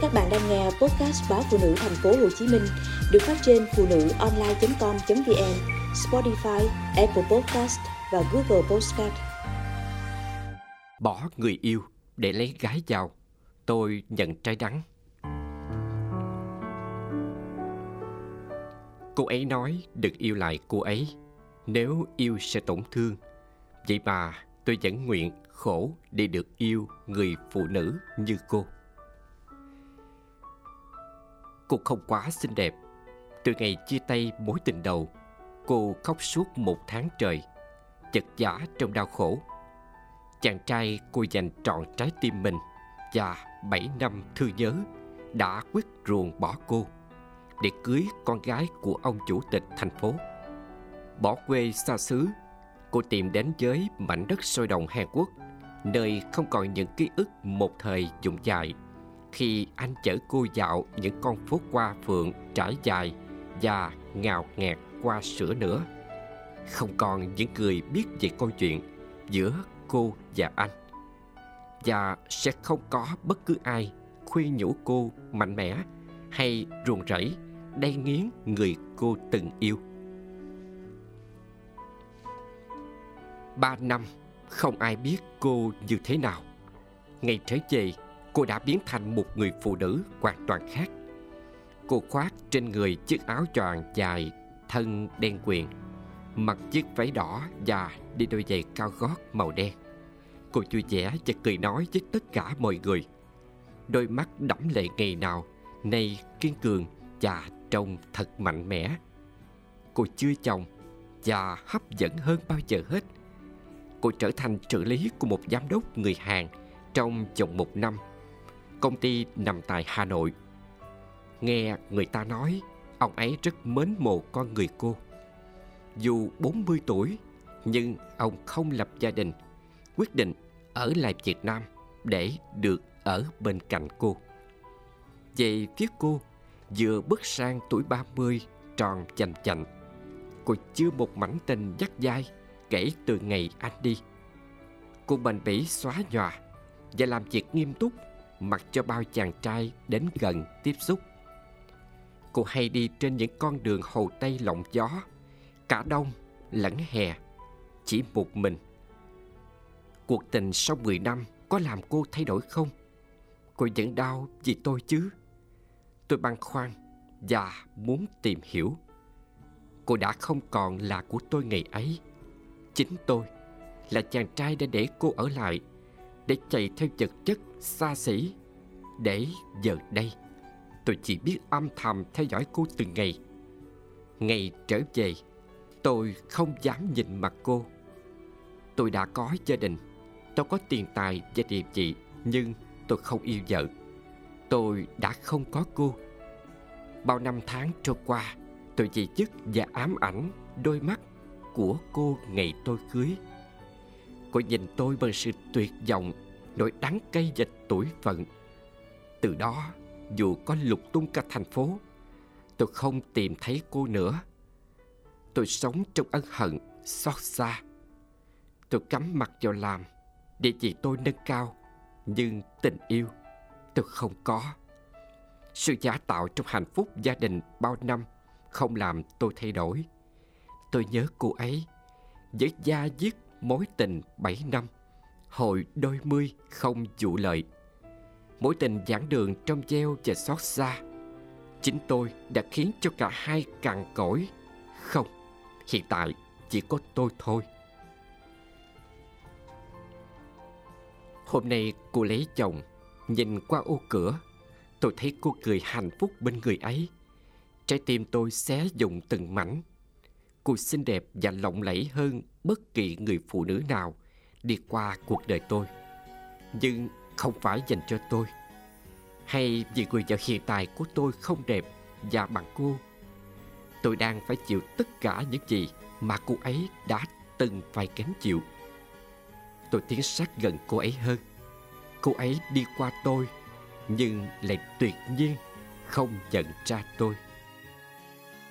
Các bạn đang nghe podcast báo phụ nữ thành phố Hồ Chí Minh được phát trên phụ nữ online.com.vn, Spotify, Apple Podcast và Google Podcast. Bỏ người yêu để lấy gái giàu, tôi nhận trái đắng. Cô ấy nói đừng yêu lại cô ấy, nếu yêu sẽ tổn thương. Vậy mà tôi vẫn nguyện khổ để được yêu người phụ nữ như cô. Cô không quá xinh đẹp. Từ ngày chia tay mối tình đầu, cô khóc suốt một tháng trời, chật giả trong đau khổ. Chàng trai cô dành trọn trái tim mình và bảy năm thương nhớ đã quyết ruồng bỏ cô để cưới con gái của ông chủ tịch thành phố. Bỏ quê xa xứ, cô tìm đến với mảnh đất sôi động Hàn Quốc, nơi không còn những ký ức một thời dụng dài khi anh chở cô dạo những con phố qua phượng trải dài và ngào ngạt qua sữa nữa. Không còn những người biết về câu chuyện giữa cô và anh. Và sẽ không có bất cứ ai khuyên nhủ cô mạnh mẽ hay ruồng rẫy đay nghiến người cô từng yêu. Ba năm, không ai biết cô như thế nào. Ngày trở về cô đã biến thành một người phụ nữ hoàn toàn khác. Cô khoác trên người chiếc áo choàng dài, thân đen quyền, mặc chiếc váy đỏ và đi đôi giày cao gót màu đen. Cô vui vẻ và cười nói với tất cả mọi người. Đôi mắt đẫm lệ ngày nào, nay kiên cường và trông thật mạnh mẽ. Cô chưa chồng và hấp dẫn hơn bao giờ hết. Cô trở thành trợ lý của một giám đốc người Hàn trong vòng một năm Công ty nằm tại Hà Nội. Nghe người ta nói, ông ấy rất mến mộ con người cô. Dù 40 tuổi, nhưng ông không lập gia đình, quyết định ở lại Việt Nam để được ở bên cạnh cô. Về phía cô, vừa bước sang tuổi 30 tròn chành chành. Cô chưa một mảnh tình dắt dai kể từ ngày anh đi. Cô bền bỉ xóa nhòa và làm việc nghiêm túc mặc cho bao chàng trai đến gần tiếp xúc. Cô hay đi trên những con đường Hồ Tây lộng gió, cả đông lẫn hè, chỉ một mình. Cuộc tình sau 10 năm có làm cô thay đổi không? Cô vẫn đau vì tôi chứ? Tôi băn khoăn và muốn tìm hiểu. Cô đã không còn là của tôi ngày ấy. Chính tôi là chàng trai đã để cô ở lại để chạy theo vật chất xa xỉ. Để giờ đây, tôi chỉ biết âm thầm theo dõi cô từng ngày. Ngày trở về, tôi không dám nhìn mặt cô. Tôi đã có gia đình, tôi có tiền tài và địa vị, nhưng tôi không yêu vợ. Tôi đã không có cô. Bao năm tháng trôi qua, tôi chỉ chức và ám ảnh đôi mắt của cô ngày tôi cưới. Cô nhìn tôi bằng sự tuyệt vọng nỗi đắng cay và tuổi phận. Từ đó, dù có lục tung cả thành phố, tôi không tìm thấy cô nữa. Tôi sống trong ân hận, xót xa. Tôi cắm mặt vào làm để chị tôi nâng cao, nhưng tình yêu tôi không có. Sự giả tạo trong hạnh phúc gia đình bao năm không làm tôi thay đổi. Tôi nhớ cô ấy với gia diết mối tình bảy năm hội đôi mươi không chủ lợi. Mối tình giảng đường trong gieo và xót xa. Chính tôi đã khiến cho cả hai cằn cỗi. Không, hiện tại chỉ có tôi thôi. Hôm nay cô lấy chồng, nhìn qua ô cửa, tôi thấy cô cười hạnh phúc bên người ấy. Trái tim tôi xé dùng từng mảnh. Cô xinh đẹp và lộng lẫy hơn bất kỳ người phụ nữ nào – đi qua cuộc đời tôi. Nhưng không phải dành cho tôi. Hay vì người vợ hiện tại của tôi không đẹp và bằng cô, tôi đang phải chịu tất cả những gì mà cô ấy đã từng phải gánh chịu. Tôi tiến sát gần cô ấy hơn. Cô ấy đi qua tôi, nhưng lại tuyệt nhiên không nhận ra tôi.